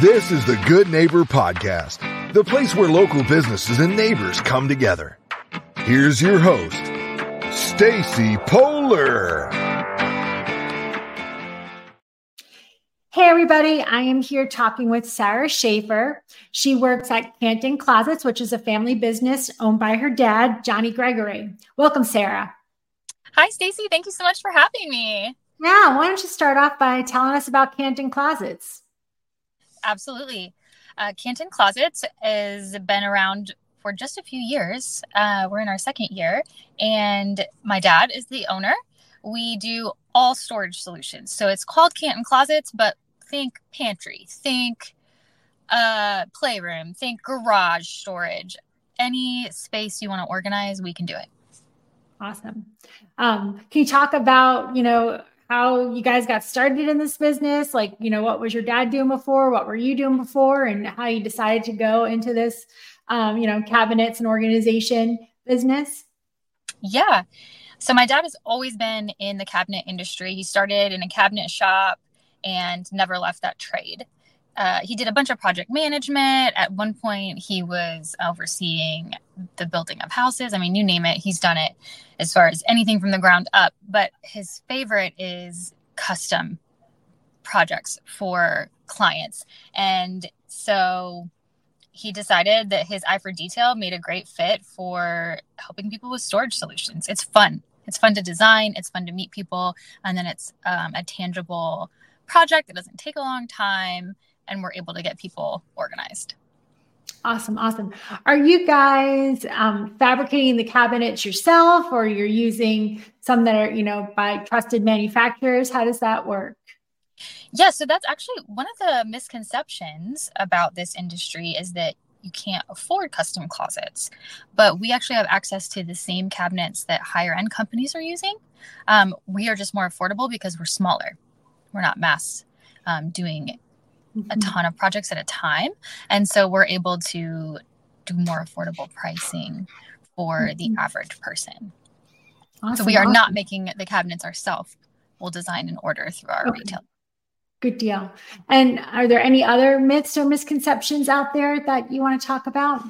This is the Good Neighbor Podcast, the place where local businesses and neighbors come together. Here's your host, Stacy Polar. Hey, everybody. I am here talking with Sarah Shafer. She works at Canton Closets, which is a family business owned by her dad, Johnny Gregory. Welcome, Sarah. Hi, Stacy. Thank you so much for having me. Yeah. Why don't you start off by telling us about Canton Closets? Absolutely. Uh, Canton Closets has been around for just a few years. Uh, we're in our second year, and my dad is the owner. We do all storage solutions. So it's called Canton Closets, but think pantry, think uh, playroom, think garage storage. Any space you want to organize, we can do it. Awesome. Um, can you talk about, you know, how you guys got started in this business. Like, you know, what was your dad doing before? What were you doing before? And how you decided to go into this, um, you know, cabinets and organization business? Yeah. So my dad has always been in the cabinet industry. He started in a cabinet shop and never left that trade. Uh, he did a bunch of project management. At one point, he was overseeing the building of houses. I mean, you name it, he's done it as far as anything from the ground up. But his favorite is custom projects for clients. And so he decided that his eye for detail made a great fit for helping people with storage solutions. It's fun. It's fun to design, it's fun to meet people, and then it's um, a tangible project that doesn't take a long time and we're able to get people organized. Awesome, awesome. Are you guys um, fabricating the cabinets yourself, or you're using some that are, you know, by trusted manufacturers? How does that work? Yeah, so that's actually one of the misconceptions about this industry is that you can't afford custom closets, but we actually have access to the same cabinets that higher end companies are using. Um, we are just more affordable because we're smaller. We're not mass um, doing. A ton of projects at a time. And so we're able to do more affordable pricing for mm-hmm. the average person. Awesome, so we are awesome. not making the cabinets ourselves. We'll design and order through our okay. retail. Good deal. And are there any other myths or misconceptions out there that you want to talk about?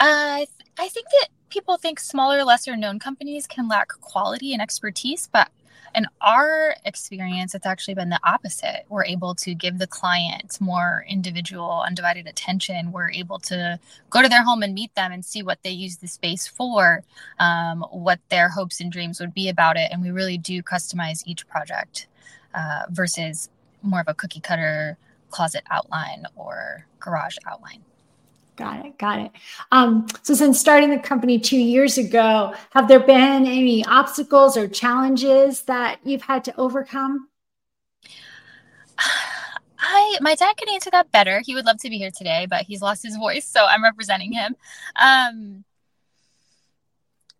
Uh, I think that people think smaller, lesser known companies can lack quality and expertise, but in our experience, it's actually been the opposite. We're able to give the client more individual, undivided attention. We're able to go to their home and meet them and see what they use the space for, um, what their hopes and dreams would be about it. And we really do customize each project uh, versus more of a cookie cutter closet outline or garage outline. Got it. Got it. Um, so, since starting the company two years ago, have there been any obstacles or challenges that you've had to overcome? I, my dad could answer that better. He would love to be here today, but he's lost his voice, so I'm representing him. Um,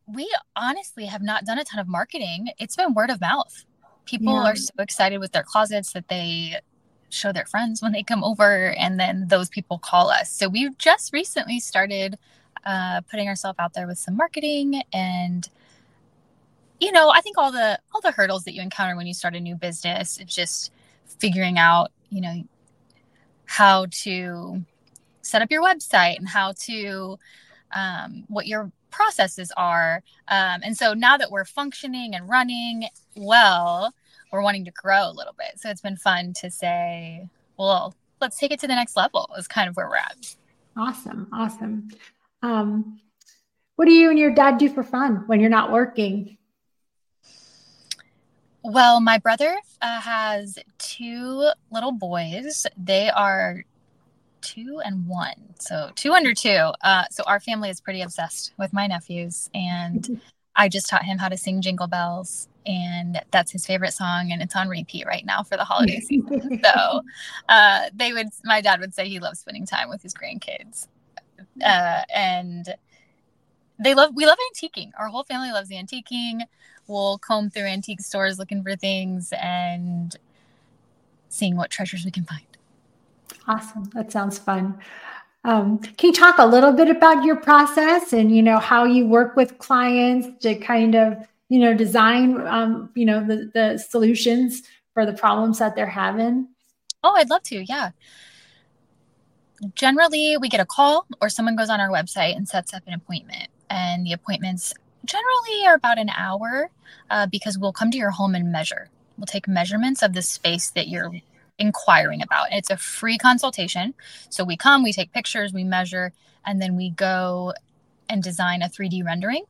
we honestly have not done a ton of marketing. It's been word of mouth. People yeah. are so excited with their closets that they show their friends when they come over and then those people call us. So we've just recently started uh, putting ourselves out there with some marketing and you know i think all the all the hurdles that you encounter when you start a new business it's just figuring out you know how to set up your website and how to um, what your processes are. Um, and so now that we're functioning and running well we're wanting to grow a little bit. So it's been fun to say, well, let's take it to the next level is kind of where we're at. Awesome. Awesome. Um, what do you and your dad do for fun when you're not working? Well, my brother uh, has two little boys. They are two and one. So two under two. Uh, so our family is pretty obsessed with my nephews. And I just taught him how to sing Jingle Bells and that's his favorite song and it's on repeat right now for the holiday season. So uh, they would my dad would say he loves spending time with his grandkids. Uh, and they love we love antiquing. Our whole family loves antiquing. We'll comb through antique stores looking for things and seeing what treasures we can find. Awesome. That sounds fun um, can you talk a little bit about your process and you know how you work with clients to kind of you know, design, um, you know, the, the solutions for the problems that they're having? Oh, I'd love to. Yeah. Generally, we get a call or someone goes on our website and sets up an appointment. And the appointments generally are about an hour uh, because we'll come to your home and measure. We'll take measurements of the space that you're inquiring about. It's a free consultation. So we come, we take pictures, we measure, and then we go and design a 3D rendering.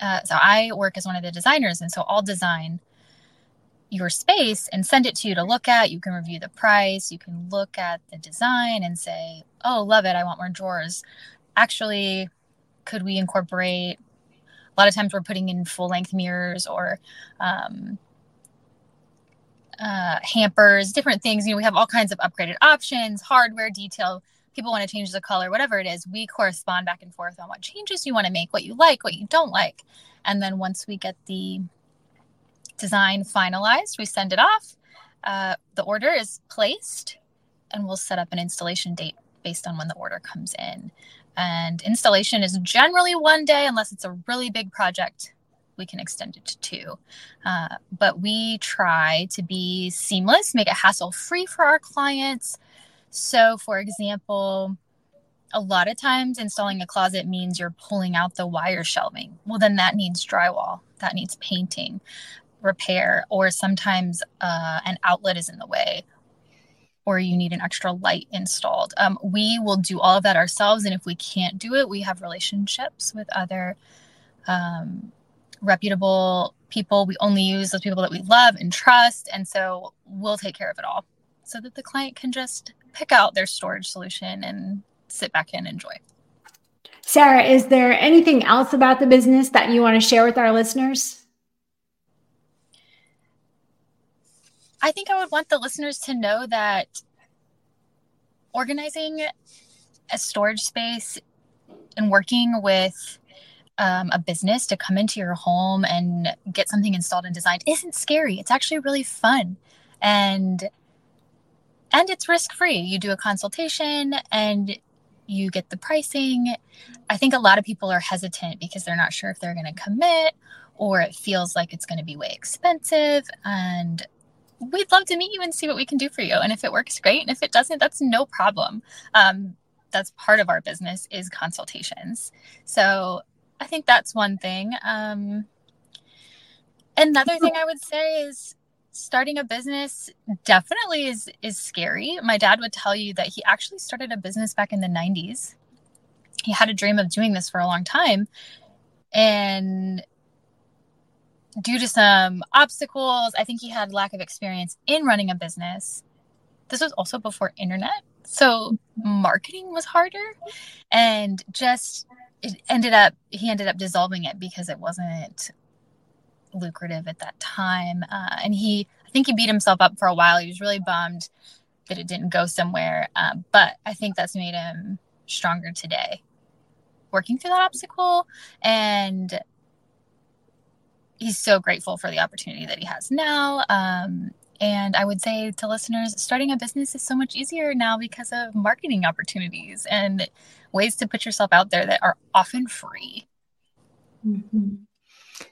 Uh, so I work as one of the designers, and so I'll design your space and send it to you to look at. You can review the price, you can look at the design and say, oh, love it, I want more drawers. Actually, could we incorporate? A lot of times we're putting in full length mirrors or um, uh, hampers, different things. You know, we have all kinds of upgraded options, hardware, detail. People want to change the color, whatever it is. We correspond back and forth on what changes you want to make, what you like, what you don't like. And then once we get the design finalized, we send it off. Uh, the order is placed, and we'll set up an installation date based on when the order comes in. And installation is generally one day, unless it's a really big project we can extend it to two. Uh, but we try to be seamless, make it hassle free for our clients. So, for example, a lot of times installing a closet means you're pulling out the wire shelving. Well, then that needs drywall, that needs painting, repair, or sometimes uh, an outlet is in the way or you need an extra light installed. Um, we will do all of that ourselves. And if we can't do it, we have relationships with other um, reputable people. We only use those people that we love and trust. And so we'll take care of it all so that the client can just pick out their storage solution and sit back and enjoy. Sarah, is there anything else about the business that you want to share with our listeners? I think I would want the listeners to know that organizing a storage space and working with um, a business to come into your home and get something installed and designed isn't scary. It's actually really fun, and and it's risk free. You do a consultation and you get the pricing. I think a lot of people are hesitant because they're not sure if they're going to commit or it feels like it's going to be way expensive and we'd love to meet you and see what we can do for you and if it works great and if it doesn't that's no problem um, that's part of our business is consultations so I think that's one thing. Um, another thing I would say is starting a business definitely is is scary. My dad would tell you that he actually started a business back in the 90s. He had a dream of doing this for a long time and due to some obstacles, I think he had lack of experience in running a business. This was also before internet. So marketing was harder and just it ended up he ended up dissolving it because it wasn't lucrative at that time. Uh, and he i think he beat himself up for a while. He was really bummed that it didn't go somewhere. Um, but i think that's made him stronger today. Working through that obstacle and he's so grateful for the opportunity that he has now. Um, and I would say to listeners, starting a business is so much easier now because of marketing opportunities and ways to put yourself out there that are often free. Mm-hmm.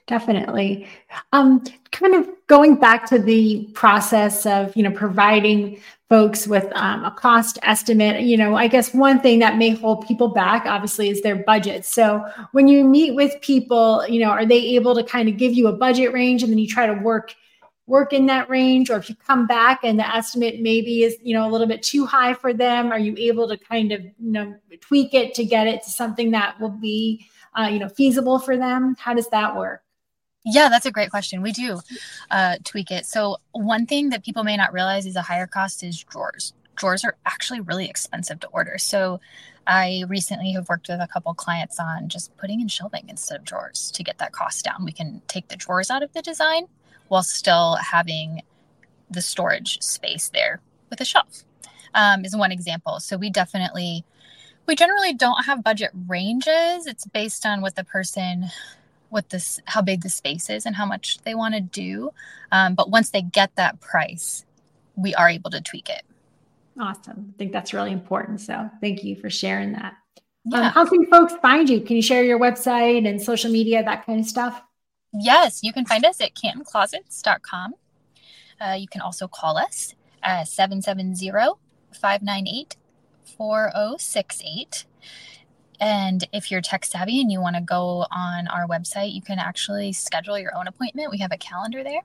Definitely. Um, kind of going back to the process of, you know, providing folks with um, a cost estimate, you know, I guess one thing that may hold people back, obviously, is their budget. So when you meet with people, you know, are they able to kind of give you a budget range and then you try to work work in that range or if you come back and the estimate maybe is you know a little bit too high for them are you able to kind of you know tweak it to get it to something that will be uh, you know feasible for them how does that work yeah, that's a great question. We do uh, tweak it. So, one thing that people may not realize is a higher cost is drawers. Drawers are actually really expensive to order. So, I recently have worked with a couple clients on just putting in shelving instead of drawers to get that cost down. We can take the drawers out of the design while still having the storage space there with a shelf um, is one example. So we definitely we generally don't have budget ranges. It's based on what the person what this how big the space is and how much they want to do. Um, but once they get that price we are able to tweak it. Awesome. I think that's really important. So thank you for sharing that. Um, yeah. Um, how can folks find you? Can you share your website and social media that kind of stuff Yes, you can find us at cantonclosets.com. Uh, you can also call us uh, 770 598 4068. And if you're tech savvy and you want to go on our website, you can actually schedule your own appointment. We have a calendar there.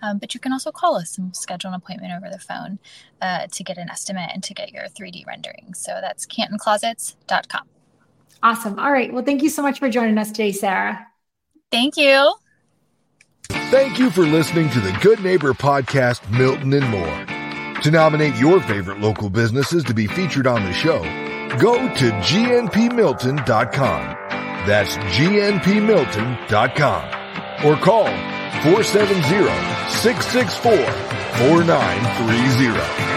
Um, but you can also call us and schedule an appointment over the phone uh, to get an estimate and to get your 3D rendering. So that's cantonclosets.com. Awesome. All right. Well, thank you so much for joining us today, Sarah. Thank you. Thank you for listening to the Good Neighbor Podcast, Milton and more. To nominate your favorite local businesses to be featured on the show, go to gnpmilton.com. That's gnpmilton.com or call 470 664 4930.